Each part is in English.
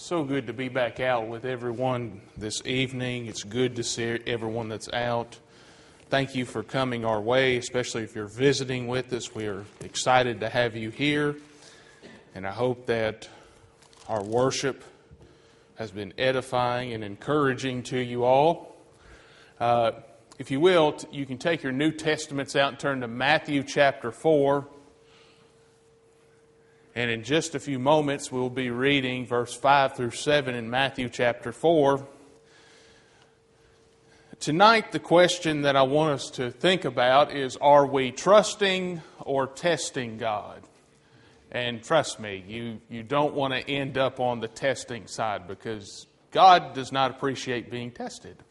So good to be back out with everyone this evening. It's good to see everyone that's out. Thank you for coming our way, especially if you're visiting with us. We are excited to have you here, and I hope that our worship has been edifying and encouraging to you all. Uh, if you will, you can take your New Testaments out and turn to Matthew chapter 4. And in just a few moments, we'll be reading verse 5 through 7 in Matthew chapter 4. Tonight, the question that I want us to think about is Are we trusting or testing God? And trust me, you, you don't want to end up on the testing side because God does not appreciate being tested.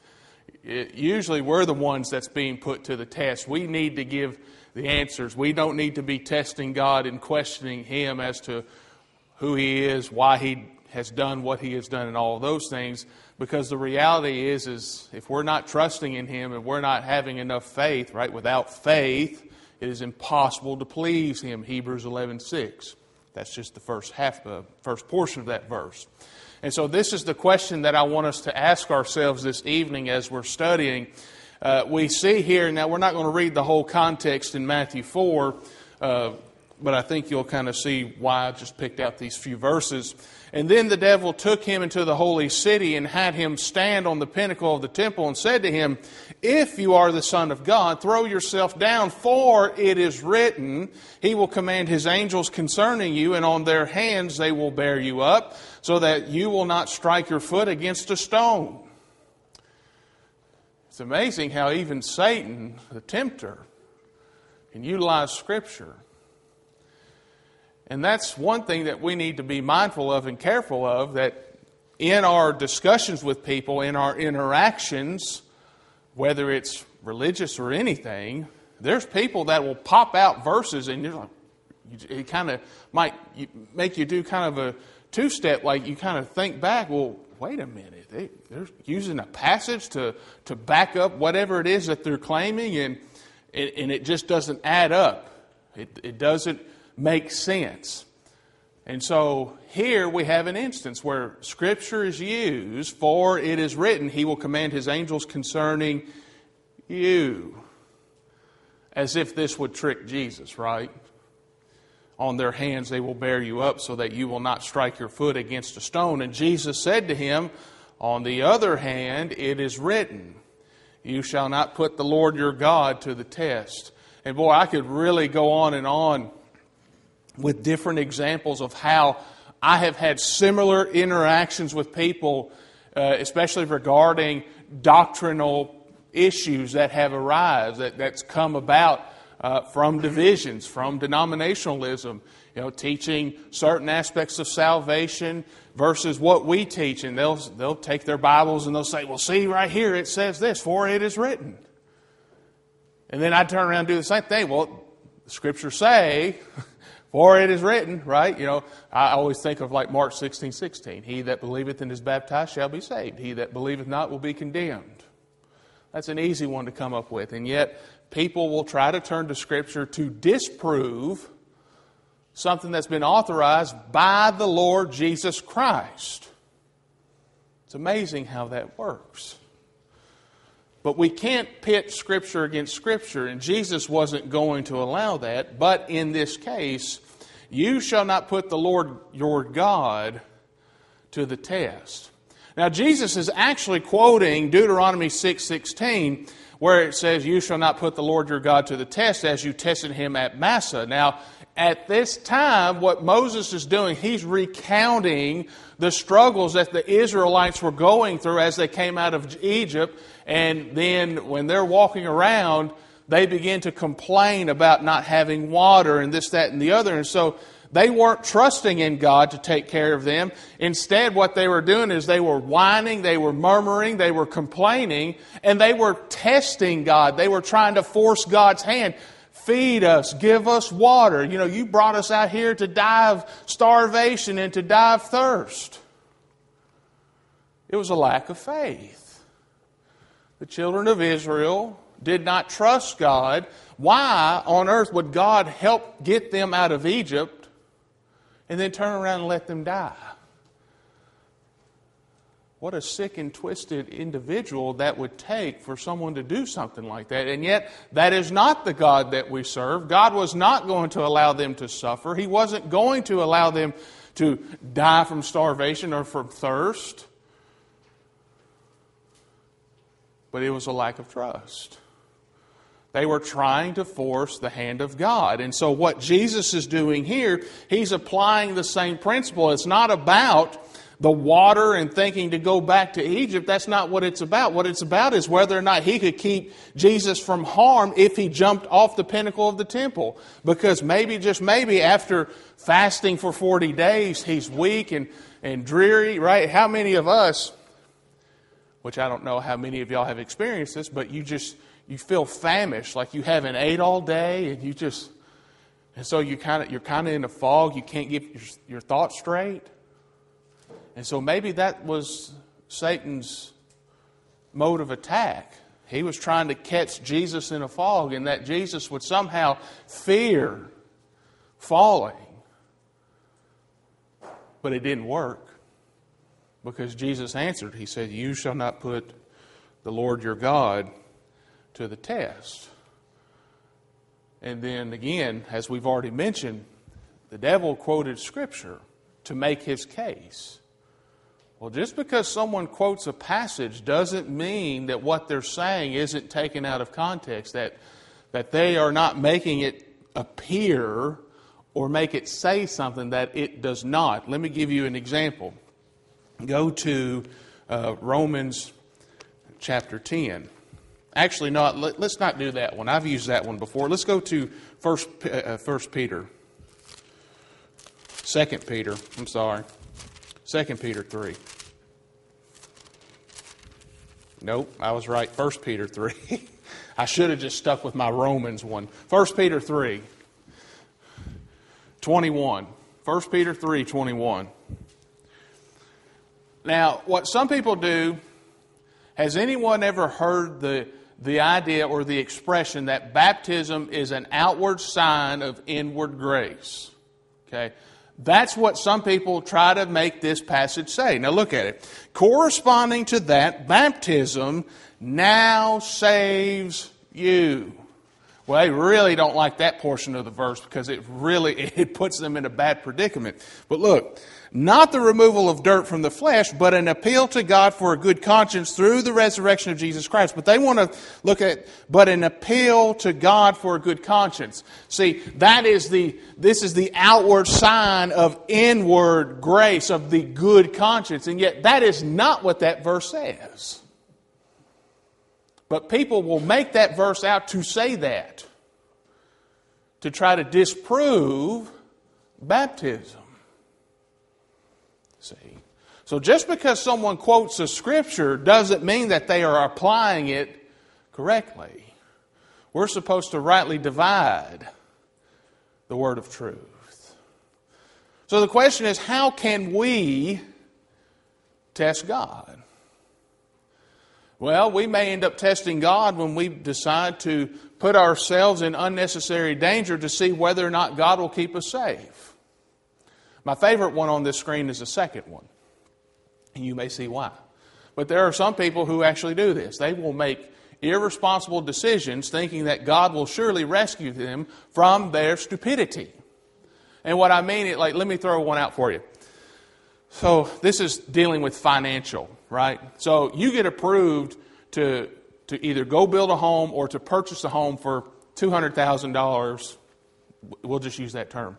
It, usually, we're the ones that's being put to the test. We need to give the answers. We don't need to be testing God and questioning Him as to who He is, why He has done what He has done, and all those things. Because the reality is, is if we're not trusting in Him and we're not having enough faith, right? Without faith, it is impossible to please Him. Hebrews eleven six. That's just the first half, the first portion of that verse. And so, this is the question that I want us to ask ourselves this evening as we're studying uh, we see here, now we're not going to read the whole context in Matthew 4, uh, but I think you'll kind of see why I just picked out these few verses. And then the devil took him into the holy city and had him stand on the pinnacle of the temple and said to him, If you are the Son of God, throw yourself down, for it is written, He will command His angels concerning you, and on their hands they will bear you up, so that you will not strike your foot against a stone. It's amazing how even Satan, the tempter, can utilize Scripture. And that's one thing that we need to be mindful of and careful of that in our discussions with people, in our interactions, whether it's religious or anything, there's people that will pop out verses and you're like, it kind of might make you do kind of a two step, like you kind of think back, well, wait a minute, they, they're using a passage to, to back up whatever it is that they're claiming, and, and it just doesn't add up. It, it doesn't make sense. And so here we have an instance where Scripture is used, for it is written, He will command His angels concerning you. As if this would trick Jesus, right? On their hands they will bear you up so that you will not strike your foot against a stone. And Jesus said to him, On the other hand, it is written, You shall not put the Lord your God to the test. And boy, I could really go on and on with different examples of how I have had similar interactions with people, uh, especially regarding doctrinal issues that have arisen, that, that's come about uh, from divisions, from denominationalism, you know, teaching certain aspects of salvation versus what we teach. And they'll, they'll take their Bibles and they'll say, well, see, right here it says this, for it is written. And then I turn around and do the same thing. Well, the scriptures say, for it is written, right? You know, I always think of like Mark 16, 16. He that believeth and is baptized shall be saved. He that believeth not will be condemned. That's an easy one to come up with. And yet, people will try to turn to Scripture to disprove something that's been authorized by the Lord Jesus Christ. It's amazing how that works. But we can't pit Scripture against Scripture, and Jesus wasn't going to allow that. But in this case, you shall not put the Lord your God to the test. Now, Jesus is actually quoting Deuteronomy 6 16, where it says, You shall not put the Lord your God to the test as you tested him at Massah. Now, at this time, what Moses is doing, he's recounting the struggles that the Israelites were going through as they came out of Egypt. And then when they're walking around, they begin to complain about not having water and this, that, and the other. And so they weren't trusting in God to take care of them. Instead, what they were doing is they were whining, they were murmuring, they were complaining, and they were testing God. They were trying to force God's hand. Feed us, give us water. You know, you brought us out here to die of starvation and to die of thirst. It was a lack of faith. The children of Israel did not trust God. Why on earth would God help get them out of Egypt and then turn around and let them die. what a sick and twisted individual that would take for someone to do something like that. And yet, that is not the God that we serve. God was not going to allow them to suffer, He wasn't going to allow them to die from starvation or from thirst. But it was a lack of trust. They were trying to force the hand of God. And so, what Jesus is doing here, he's applying the same principle. It's not about the water and thinking to go back to Egypt. That's not what it's about. What it's about is whether or not he could keep Jesus from harm if he jumped off the pinnacle of the temple. Because maybe, just maybe, after fasting for 40 days, he's weak and, and dreary, right? How many of us, which I don't know how many of y'all have experienced this, but you just, you feel famished, like you haven't ate all day and you just, and so you kind of, you're kind of in a fog. You can't get your, your thoughts straight. And so maybe that was Satan's mode of attack. He was trying to catch Jesus in a fog, and that Jesus would somehow fear falling. But it didn't work because Jesus answered. He said, You shall not put the Lord your God to the test. And then again, as we've already mentioned, the devil quoted Scripture to make his case. Well, just because someone quotes a passage doesn't mean that what they're saying isn't taken out of context, that, that they are not making it appear or make it say something that it does not. Let me give you an example. Go to uh, Romans chapter 10. Actually, no, let, us not do that one. I've used that one before. Let's go to First, uh, First Peter. Second Peter, I'm sorry. 2 Peter 3. Nope, I was right. 1 Peter 3. I should have just stuck with my Romans one. 1 Peter 3. 21. 1 Peter 3 21. Now, what some people do, has anyone ever heard the, the idea or the expression that baptism is an outward sign of inward grace? Okay. That's what some people try to make this passage say. Now look at it. Corresponding to that, baptism now saves you. Well, they really don't like that portion of the verse because it really it puts them in a bad predicament. But look, not the removal of dirt from the flesh, but an appeal to God for a good conscience through the resurrection of Jesus Christ. But they want to look at, but an appeal to God for a good conscience. See, that is the, this is the outward sign of inward grace, of the good conscience. And yet, that is not what that verse says. But people will make that verse out to say that, to try to disprove baptism. See? So just because someone quotes a scripture doesn't mean that they are applying it correctly. We're supposed to rightly divide the word of truth. So the question is how can we test God? Well, we may end up testing God when we decide to put ourselves in unnecessary danger to see whether or not God will keep us safe. My favorite one on this screen is the second one. And you may see why. But there are some people who actually do this. They will make irresponsible decisions thinking that God will surely rescue them from their stupidity. And what I mean, it like, let me throw one out for you. So this is dealing with financial right? So you get approved to, to either go build a home or to purchase a home for $200,000. We'll just use that term.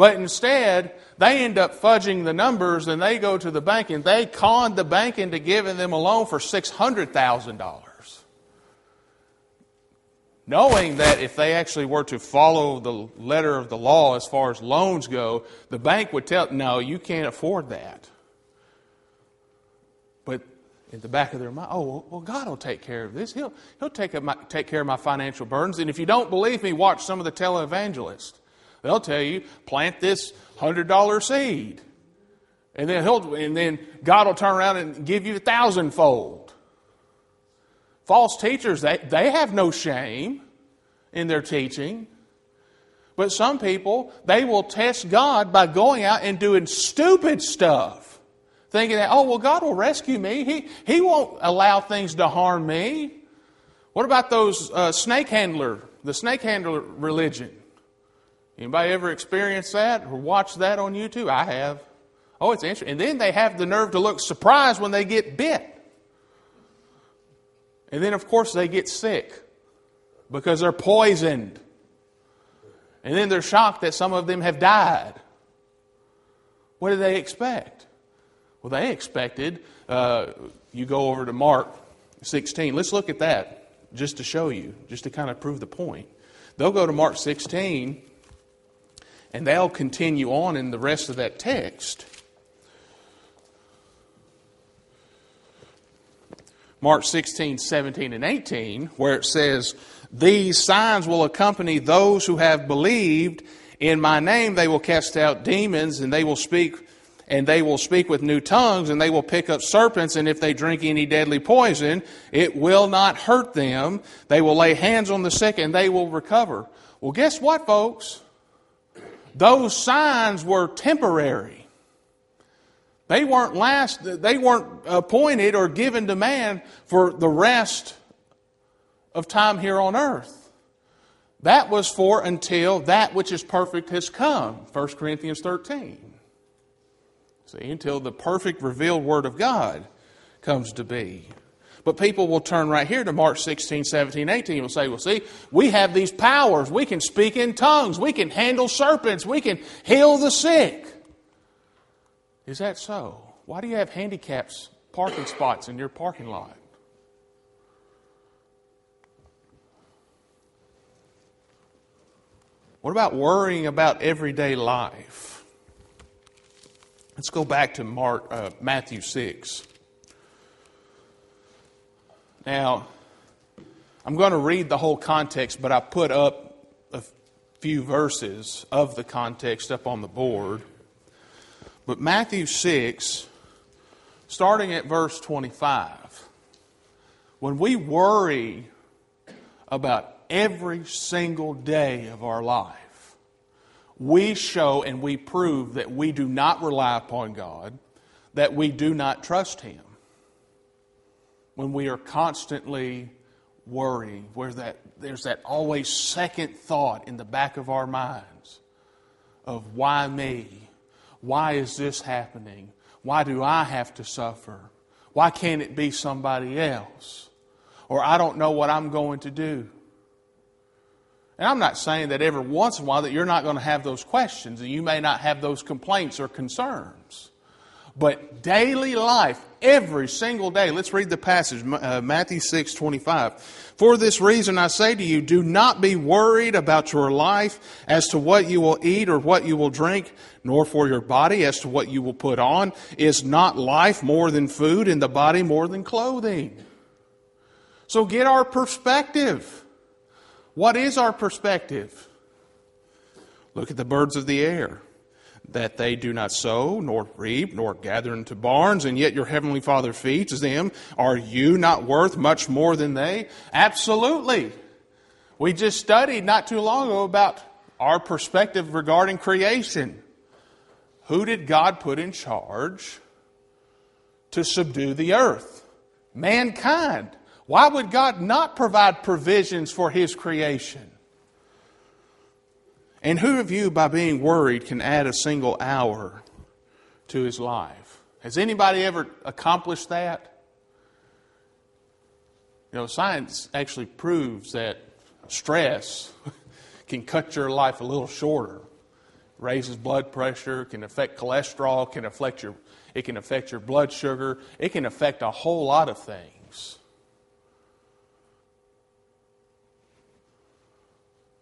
But instead, they end up fudging the numbers and they go to the bank and they con the bank into giving them a loan for $600,000. Knowing that if they actually were to follow the letter of the law as far as loans go, the bank would tell, no, you can't afford that. But in the back of their mind, oh, well, God will take care of this. He'll, he'll take, my, take care of my financial burdens. And if you don't believe me, watch some of the televangelists. They'll tell you, plant this $100 seed. And then, he'll, and then God will turn around and give you a thousandfold. False teachers, they, they have no shame in their teaching. But some people, they will test God by going out and doing stupid stuff thinking that, oh, well, God will rescue me. He, he won't allow things to harm me. What about those uh, snake handler, the snake handler religion? Anybody ever experienced that or watched that on YouTube? I have. Oh, it's interesting. And then they have the nerve to look surprised when they get bit. And then, of course, they get sick because they're poisoned. And then they're shocked that some of them have died. What did they expect? Well, they expected, uh, you go over to Mark 16. Let's look at that just to show you, just to kind of prove the point. They'll go to Mark 16 and they'll continue on in the rest of that text. Mark 16, 17, and 18, where it says, These signs will accompany those who have believed. In my name they will cast out demons, and they will speak and they will speak with new tongues, and they will pick up serpents, and if they drink any deadly poison, it will not hurt them. They will lay hands on the sick, and they will recover. Well, guess what, folks? Those signs were temporary. They weren't last, they weren't appointed or given to man for the rest of time here on earth. That was for until that which is perfect has come. 1 Corinthians 13. See, until the perfect revealed Word of God comes to be. But people will turn right here to Mark 16, 17, 18 and will say, Well, see, we have these powers. We can speak in tongues. We can handle serpents. We can heal the sick. Is that so? Why do you have handicaps parking spots in your parking lot? What about worrying about everyday life? Let's go back to Mark, uh, Matthew 6. Now, I'm going to read the whole context, but I put up a few verses of the context up on the board. But Matthew 6, starting at verse 25, when we worry about every single day of our life, we show and we prove that we do not rely upon God, that we do not trust Him. When we are constantly worrying, where that, there's that always second thought in the back of our minds of why me? Why is this happening? Why do I have to suffer? Why can't it be somebody else? Or I don't know what I'm going to do. And I'm not saying that every once in a while that you're not going to have those questions and you may not have those complaints or concerns. But daily life, every single day, let's read the passage, uh, Matthew 6 25. For this reason I say to you, do not be worried about your life as to what you will eat or what you will drink, nor for your body as to what you will put on. Is not life more than food and the body more than clothing? So get our perspective. What is our perspective? Look at the birds of the air, that they do not sow, nor reap, nor gather into barns, and yet your heavenly Father feeds them. Are you not worth much more than they? Absolutely. We just studied not too long ago about our perspective regarding creation. Who did God put in charge to subdue the earth? Mankind. Why would God not provide provisions for His creation? And who of you, by being worried, can add a single hour to his life? Has anybody ever accomplished that? You know, science actually proves that stress can cut your life a little shorter. Raises blood pressure, can affect cholesterol, can affect your it can affect your blood sugar, it can affect a whole lot of things.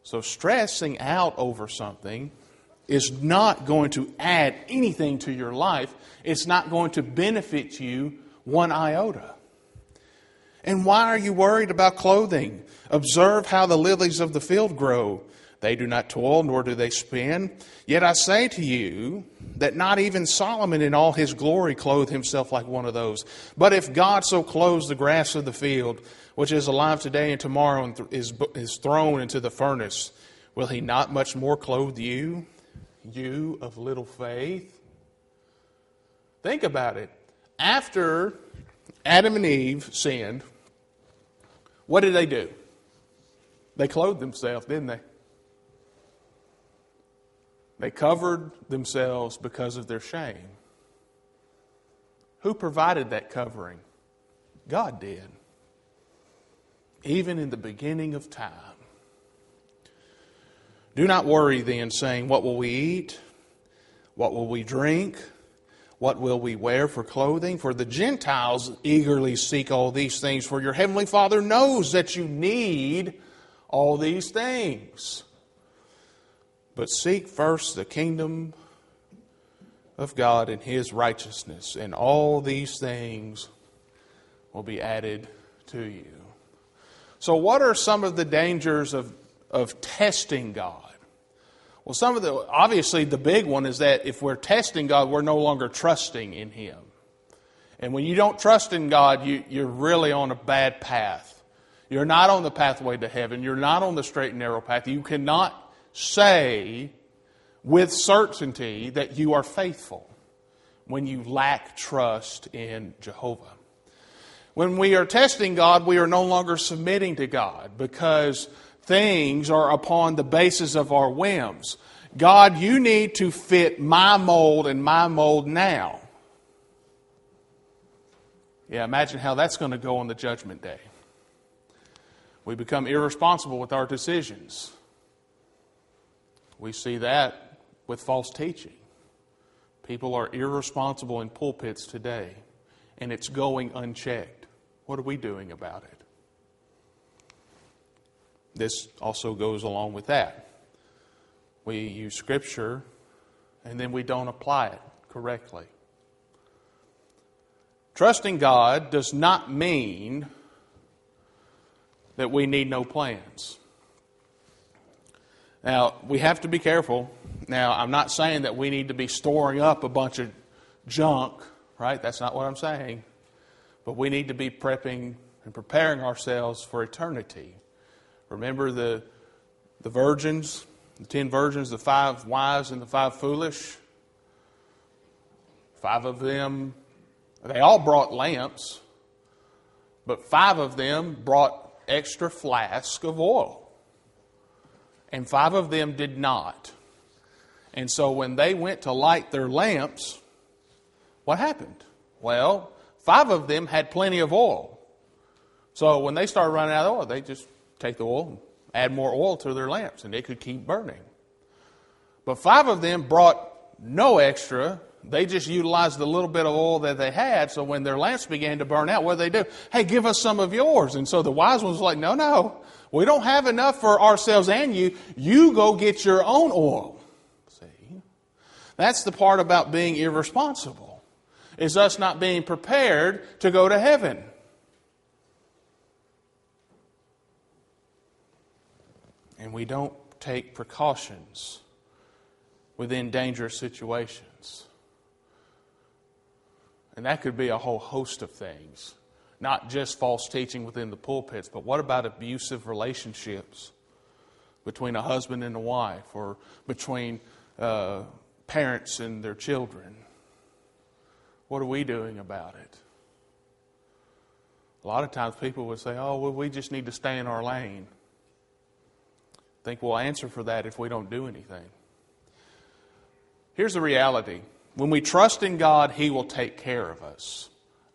So, stressing out over something is not going to add anything to your life. It's not going to benefit you one iota. And why are you worried about clothing? Observe how the lilies of the field grow. They do not toil, nor do they spin. Yet I say to you that not even Solomon in all his glory clothed himself like one of those. But if God so clothes the grass of the field, which is alive today and tomorrow and is, is thrown into the furnace, will he not much more clothe you, you of little faith? Think about it. after Adam and Eve sinned, what did they do? They clothed themselves, didn't they? They covered themselves because of their shame. Who provided that covering? God did. Even in the beginning of time. Do not worry then, saying, What will we eat? What will we drink? What will we wear for clothing? For the Gentiles eagerly seek all these things, for your heavenly Father knows that you need all these things. But seek first the kingdom of God and his righteousness, and all these things will be added to you. So, what are some of the dangers of, of testing God? Well, some of the, obviously, the big one is that if we're testing God, we're no longer trusting in Him. And when you don't trust in God, you, you're really on a bad path. You're not on the pathway to heaven. You're not on the straight and narrow path. You cannot say with certainty that you are faithful when you lack trust in Jehovah. When we are testing God, we are no longer submitting to God because things are upon the basis of our whims. God, you need to fit my mold and my mold now. Yeah, imagine how that's going to go on the judgment day. We become irresponsible with our decisions. We see that with false teaching. People are irresponsible in pulpits today, and it's going unchecked. What are we doing about it? This also goes along with that. We use Scripture, and then we don't apply it correctly. Trusting God does not mean that we need no plans. Now, we have to be careful. Now, I'm not saying that we need to be storing up a bunch of junk, right? That's not what I'm saying. But we need to be prepping and preparing ourselves for eternity. Remember the, the virgins, the ten virgins, the five wise and the five foolish? Five of them, they all brought lamps, but five of them brought extra flask of oil and five of them did not. And so when they went to light their lamps, what happened? Well, five of them had plenty of oil. So when they started running out of oil, they just take the oil and add more oil to their lamps, and they could keep burning. But five of them brought no extra. They just utilized the little bit of oil that they had. So when their lamps began to burn out, what did they do? Hey, give us some of yours. And so the wise ones were like, no, no. We don't have enough for ourselves and you. You go get your own oil. See? That's the part about being irresponsible. Is us not being prepared to go to heaven. And we don't take precautions within dangerous situations. And that could be a whole host of things not just false teaching within the pulpits, but what about abusive relationships between a husband and a wife or between uh, parents and their children? What are we doing about it? A lot of times people would say, oh, well, we just need to stay in our lane. I think we'll answer for that if we don't do anything. Here's the reality when we trust in God, He will take care of us.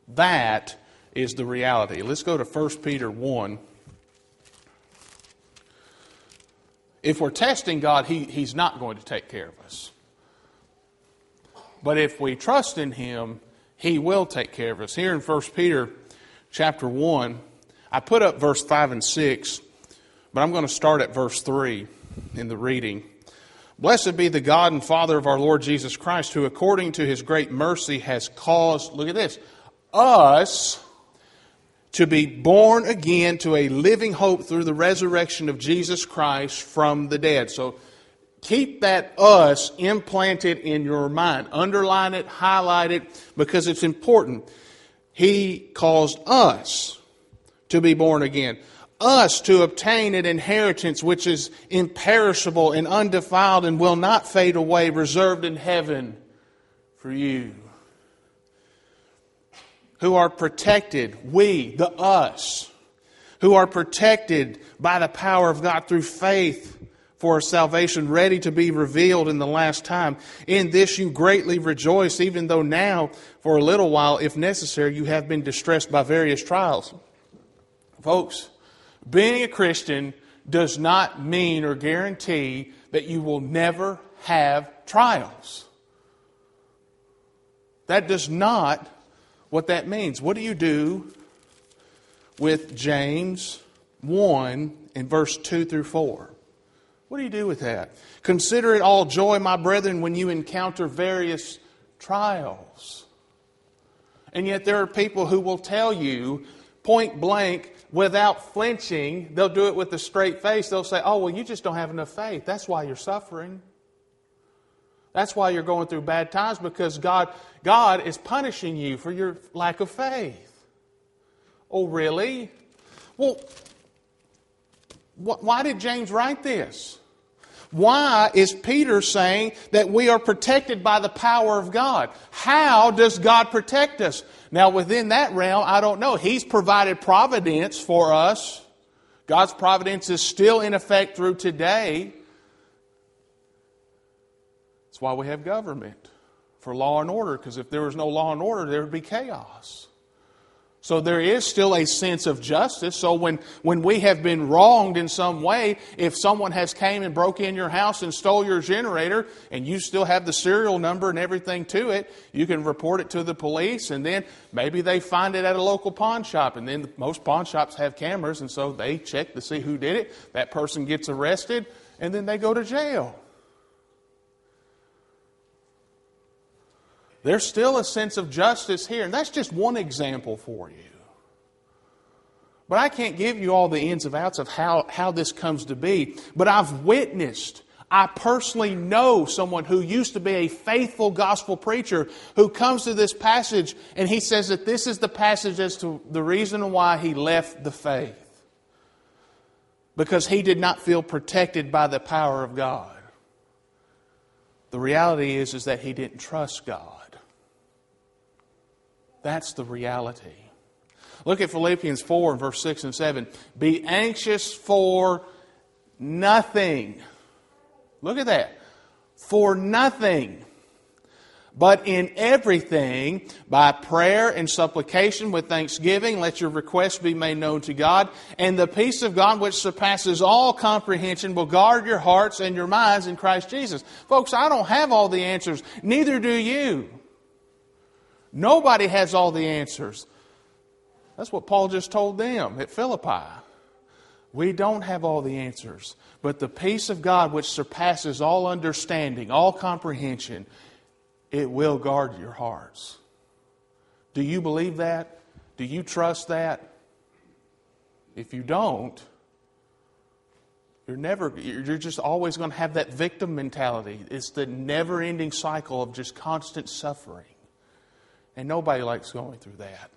That is the reality. Let's go to 1 Peter 1. If we're testing God, he, He's not going to take care of us. But if we trust in Him, He will take care of us. Here in 1 Peter chapter 1, I put up verse 5 and 6, but I'm going to start at verse 3 in the reading. Blessed be the God and Father of our Lord Jesus Christ, who according to his great mercy has caused, look at this, us to be born again to a living hope through the resurrection of Jesus Christ from the dead. So keep that us implanted in your mind. Underline it, highlight it, because it's important. He caused us to be born again. Us to obtain an inheritance which is imperishable and undefiled and will not fade away, reserved in heaven for you. who are protected, we, the us, who are protected by the power of God through faith for salvation, ready to be revealed in the last time. In this you greatly rejoice, even though now, for a little while, if necessary, you have been distressed by various trials. Folks, being a Christian does not mean or guarantee that you will never have trials. That does not what that means. What do you do with James 1 in verse 2 through 4? What do you do with that? Consider it all joy, my brethren, when you encounter various trials. And yet there are people who will tell you point blank, without flinching, they'll do it with a straight face. They'll say, Oh, well, you just don't have enough faith. That's why you're suffering. That's why you're going through bad times because God, God is punishing you for your lack of faith. Oh, really? Well, why did James write this? Why is Peter saying that we are protected by the power of God? How does God protect us? Now, within that realm, I don't know. He's provided providence for us. God's providence is still in effect through today. That's why we have government for law and order, because if there was no law and order, there would be chaos. So there is still a sense of justice. So when, when we have been wronged in some way, if someone has came and broke in your house and stole your generator and you still have the serial number and everything to it, you can report it to the police and then maybe they find it at a local pawn shop and then most pawn shops have cameras and so they check to see who did it. That person gets arrested and then they go to jail. There's still a sense of justice here, and that's just one example for you. But I can't give you all the ins and outs of how, how this comes to be. But I've witnessed, I personally know someone who used to be a faithful gospel preacher who comes to this passage and he says that this is the passage as to the reason why he left the faith. Because he did not feel protected by the power of God. The reality is, is that he didn't trust God. That's the reality. Look at Philippians 4, verse 6 and 7. Be anxious for nothing. Look at that. For nothing. But in everything, by prayer and supplication with thanksgiving, let your requests be made known to God. And the peace of God, which surpasses all comprehension, will guard your hearts and your minds in Christ Jesus. Folks, I don't have all the answers. Neither do you. Nobody has all the answers. That's what Paul just told them at Philippi. We don't have all the answers, but the peace of God, which surpasses all understanding, all comprehension, it will guard your hearts. Do you believe that? Do you trust that? If you don't, you're never you're just always going to have that victim mentality. It's the never-ending cycle of just constant suffering. And nobody likes going through that.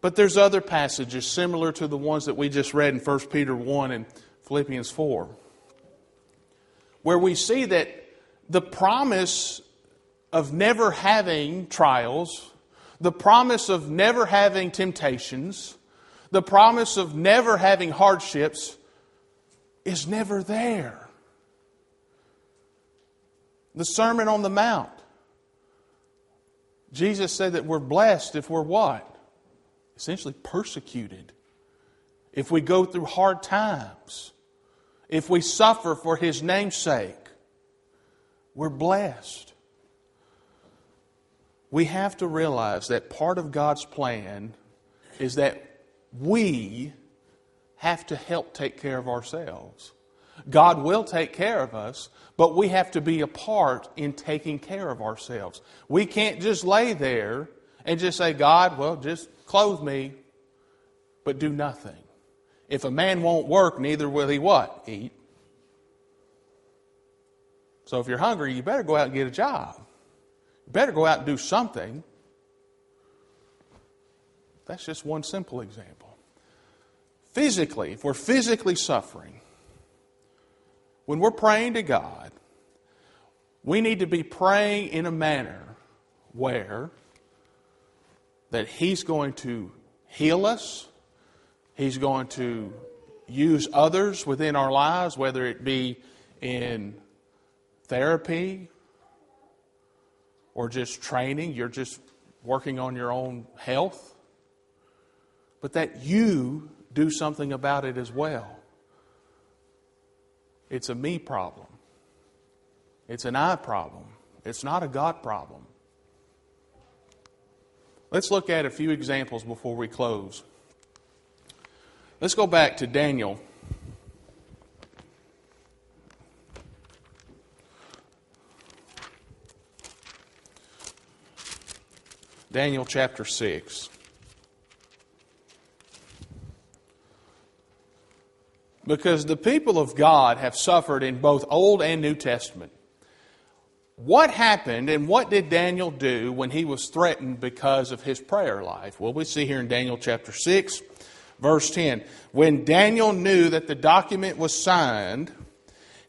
But there's other passages similar to the ones that we just read in 1 Peter 1 and Philippians 4, where we see that the promise of never having trials, the promise of never having temptations, the promise of never having hardships is never there. The Sermon on the Mount Jesus said that we're blessed if we're what? Essentially persecuted. If we go through hard times. If we suffer for His name's sake. We're blessed. We have to realize that part of God's plan is that we have to help take care of ourselves. God will take care of us, but we have to be a part in taking care of ourselves. We can't just lay there and just say, God, well, just clothe me, but do nothing. If a man won't work, neither will he what? Eat. So if you're hungry, you better go out and get a job. You better go out and do something. That's just one simple example. Physically, if we're physically suffering, when we're praying to God, we need to be praying in a manner where that He's going to heal us, He's going to use others within our lives, whether it be in therapy or just training, you're just working on your own health, but that you do something about it as well. It's a me problem. It's an I problem. It's not a God problem. Let's look at a few examples before we close. Let's go back to Daniel. Daniel chapter 6. Because the people of God have suffered in both Old and New Testament. What happened and what did Daniel do when he was threatened because of his prayer life? Well, we see here in Daniel chapter 6, verse 10. When Daniel knew that the document was signed,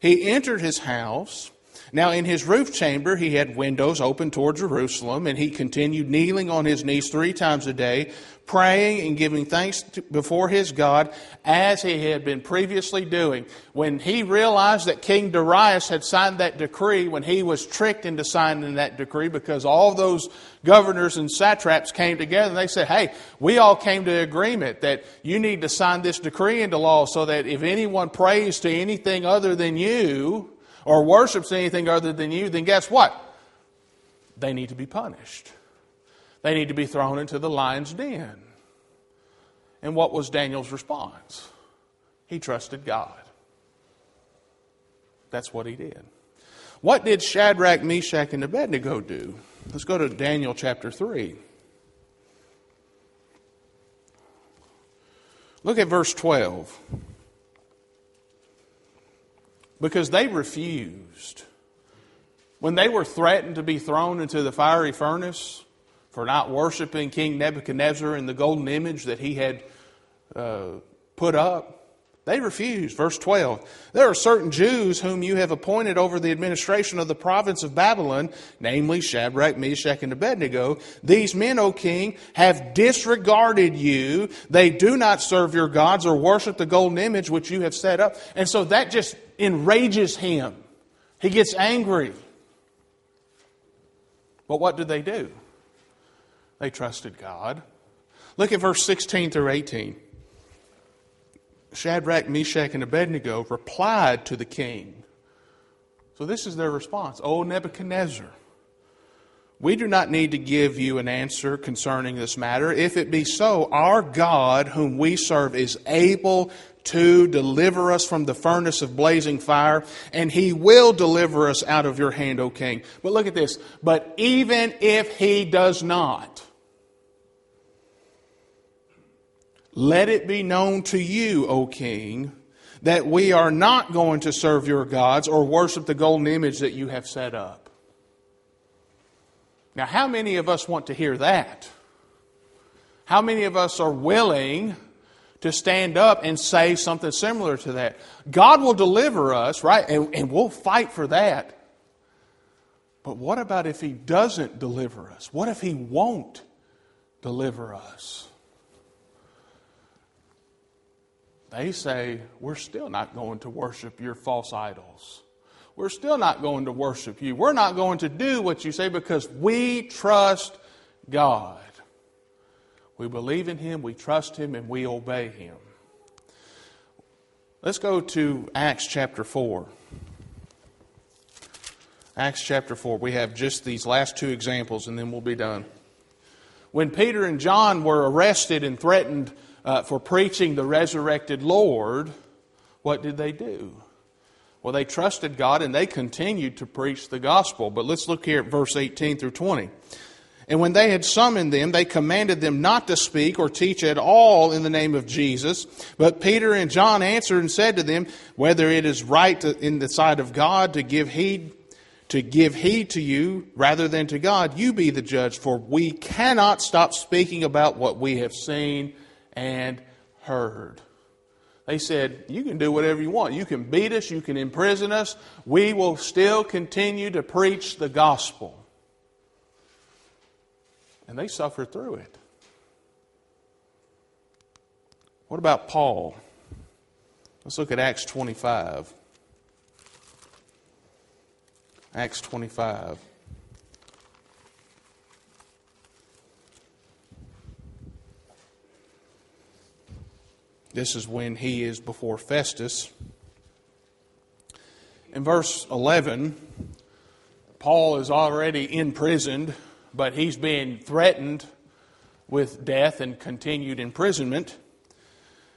he entered his house. Now, in his roof chamber, he had windows open toward Jerusalem, and he continued kneeling on his knees three times a day, praying and giving thanks before his God as he had been previously doing. When he realized that King Darius had signed that decree, when he was tricked into signing that decree because all those governors and satraps came together and they said, Hey, we all came to agreement that you need to sign this decree into law so that if anyone prays to anything other than you or worships anything other than you, then guess what? They need to be punished. They need to be thrown into the lion's den. And what was Daniel's response? He trusted God. That's what he did. What did Shadrach, Meshach, and Abednego do? Let's go to Daniel chapter 3. Look at verse 12. Because they refused. When they were threatened to be thrown into the fiery furnace, for not worshiping King Nebuchadnezzar and the golden image that he had uh, put up. They refused. Verse 12 There are certain Jews whom you have appointed over the administration of the province of Babylon, namely Shadrach, Meshach, and Abednego. These men, O king, have disregarded you. They do not serve your gods or worship the golden image which you have set up. And so that just enrages him. He gets angry. But what did they do? They trusted God. Look at verse 16 through 18. Shadrach, Meshach, and Abednego replied to the king. So this is their response. O Nebuchadnezzar, we do not need to give you an answer concerning this matter. If it be so, our God, whom we serve, is able to deliver us from the furnace of blazing fire, and he will deliver us out of your hand, O king. But look at this. But even if he does not, Let it be known to you, O king, that we are not going to serve your gods or worship the golden image that you have set up. Now, how many of us want to hear that? How many of us are willing to stand up and say something similar to that? God will deliver us, right? And, and we'll fight for that. But what about if He doesn't deliver us? What if He won't deliver us? They say, We're still not going to worship your false idols. We're still not going to worship you. We're not going to do what you say because we trust God. We believe in Him, we trust Him, and we obey Him. Let's go to Acts chapter 4. Acts chapter 4. We have just these last two examples, and then we'll be done. When Peter and John were arrested and threatened uh, for preaching the resurrected Lord, what did they do? Well, they trusted God and they continued to preach the gospel. But let's look here at verse 18 through 20. And when they had summoned them, they commanded them not to speak or teach at all in the name of Jesus. But Peter and John answered and said to them, Whether it is right to, in the sight of God to give heed to give heed to you rather than to God, you be the judge, for we cannot stop speaking about what we have seen and heard. They said, You can do whatever you want. You can beat us, you can imprison us. We will still continue to preach the gospel. And they suffered through it. What about Paul? Let's look at Acts 25. Acts 25. This is when he is before Festus. In verse 11, Paul is already imprisoned, but he's being threatened with death and continued imprisonment.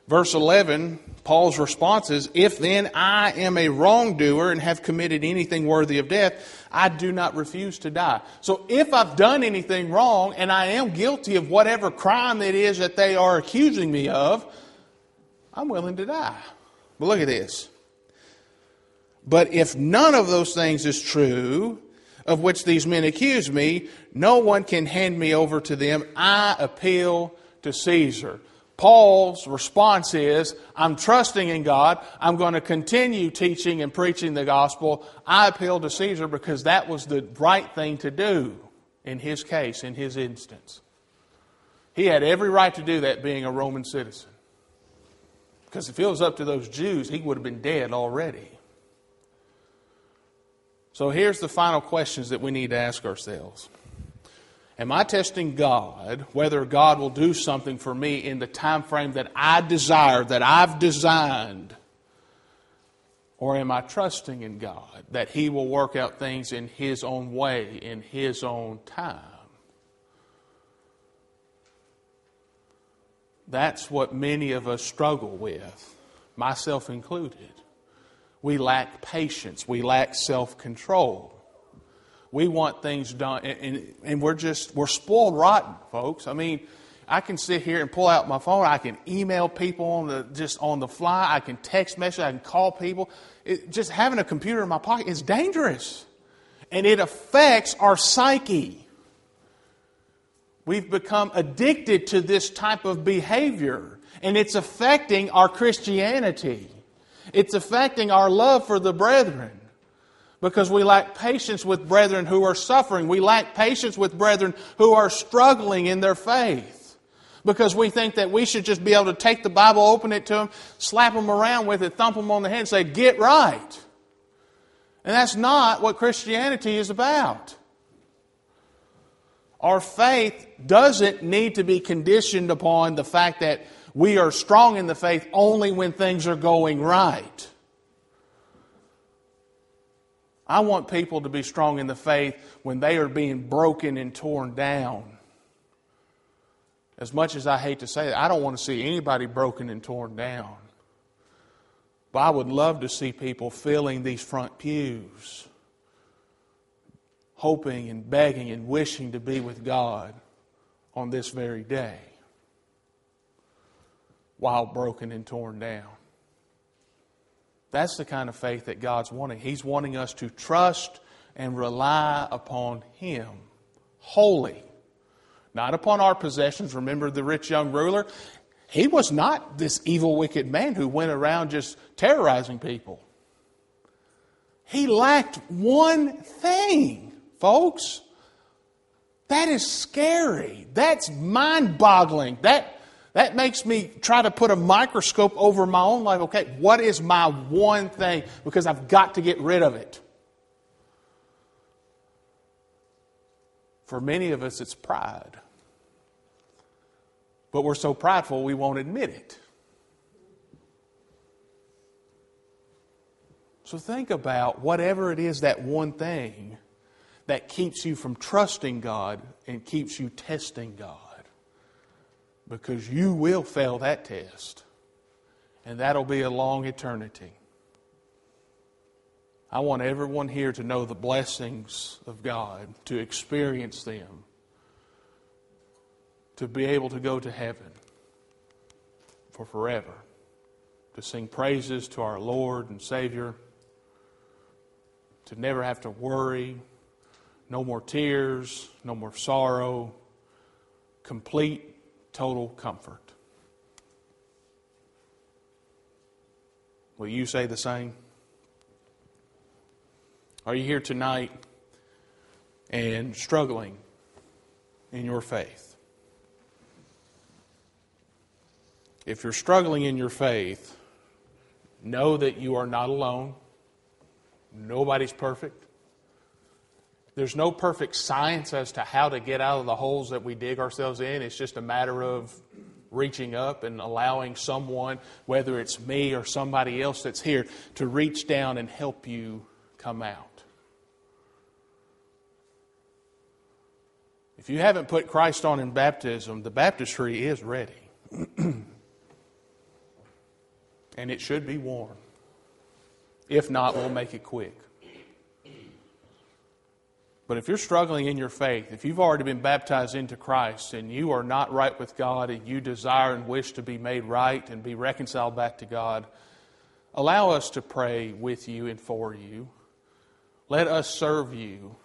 Verse 11, Paul's response is If then I am a wrongdoer and have committed anything worthy of death, I do not refuse to die. So if I've done anything wrong and I am guilty of whatever crime it is that they are accusing me of, I'm willing to die. But look at this. But if none of those things is true, of which these men accuse me, no one can hand me over to them. I appeal to Caesar. Paul's response is, I'm trusting in God. I'm going to continue teaching and preaching the gospel. I appeal to Caesar because that was the right thing to do in his case, in his instance. He had every right to do that being a Roman citizen. Because if it was up to those Jews, he would have been dead already. So here's the final questions that we need to ask ourselves. Am I testing God whether God will do something for me in the time frame that I desire, that I've designed? Or am I trusting in God that He will work out things in His own way, in His own time? That's what many of us struggle with, myself included. We lack patience, we lack self control. We want things done, and, and, we're just, we're spoiled rotten, folks. I mean, I can sit here and pull out my phone. I can email people on the, just on the fly. I can text message. I can call people. It, just having a computer in my pocket is dangerous. And it affects our psyche. We've become addicted to this type of behavior, and it's affecting our Christianity. It's affecting our love for the brethren because we lack patience with brethren who are suffering. We lack patience with brethren who are struggling in their faith because we think that we should just be able to take the Bible, open it to them, slap them around with it, thump them on the head, and say, Get right. And that's not what Christianity is about. Our faith doesn't need to be conditioned upon the fact that we are strong in the faith only when things are going right. I want people to be strong in the faith when they are being broken and torn down. As much as I hate to say it, I don't want to see anybody broken and torn down. But I would love to see people filling these front pews hoping and begging and wishing to be with God on this very day while broken and torn down. That's the kind of faith that God's wanting. He's wanting us to trust and rely upon Him wholly, not upon our possessions. Remember the rich young ruler? He was not this evil, wicked man who went around just terrorizing people. He lacked one thing folks. That is scary. That's mind boggling. That, that makes me try to put a microscope over my own life. Okay, what is my one thing? Because I've got to get rid of it. For many of us, it's pride. But we're so prideful we won't admit it. So think about whatever it is that one thing that keeps you from trusting God and keeps you testing God. Because you will fail that test, and that'll be a long eternity. I want everyone here to know the blessings of God, to experience them, to be able to go to heaven for forever, to sing praises to our Lord and Savior, to never have to worry no more tears, no more sorrow, complete, total comfort. Will you say the same? Are you here tonight and struggling in your faith? if you're struggling in your faith, know that you are not alone. Nobody's perfect. There's no perfect science as to how to get out of the holes that we dig ourselves in. It's just a matter of reaching up and allowing someone, whether it's me or somebody else that's here, to reach down and help you come out. If you haven't put Christ on in baptism, the baptistry is ready. and it should be worn. If not, we'll make it quick. But if you're struggling in your faith, if you've already been baptized into Christ and you are not right with God and you desire and wish to be made right and be reconciled back to God, allow us to pray with you and for you. Let us serve you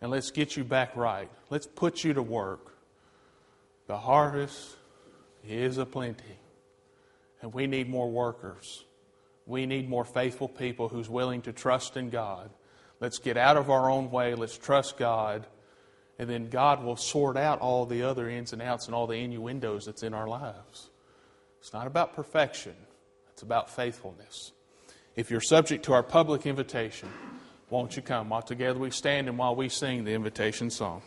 and let's get you back right. Let's put you to work. The harvest is aplenty, and we need more workers. We need more faithful people who's willing to trust in God. Let's get out of our own way. Let's trust God. And then God will sort out all the other ins and outs and all the innuendos that's in our lives. It's not about perfection, it's about faithfulness. If you're subject to our public invitation, won't you come? While together we stand and while we sing the invitation song.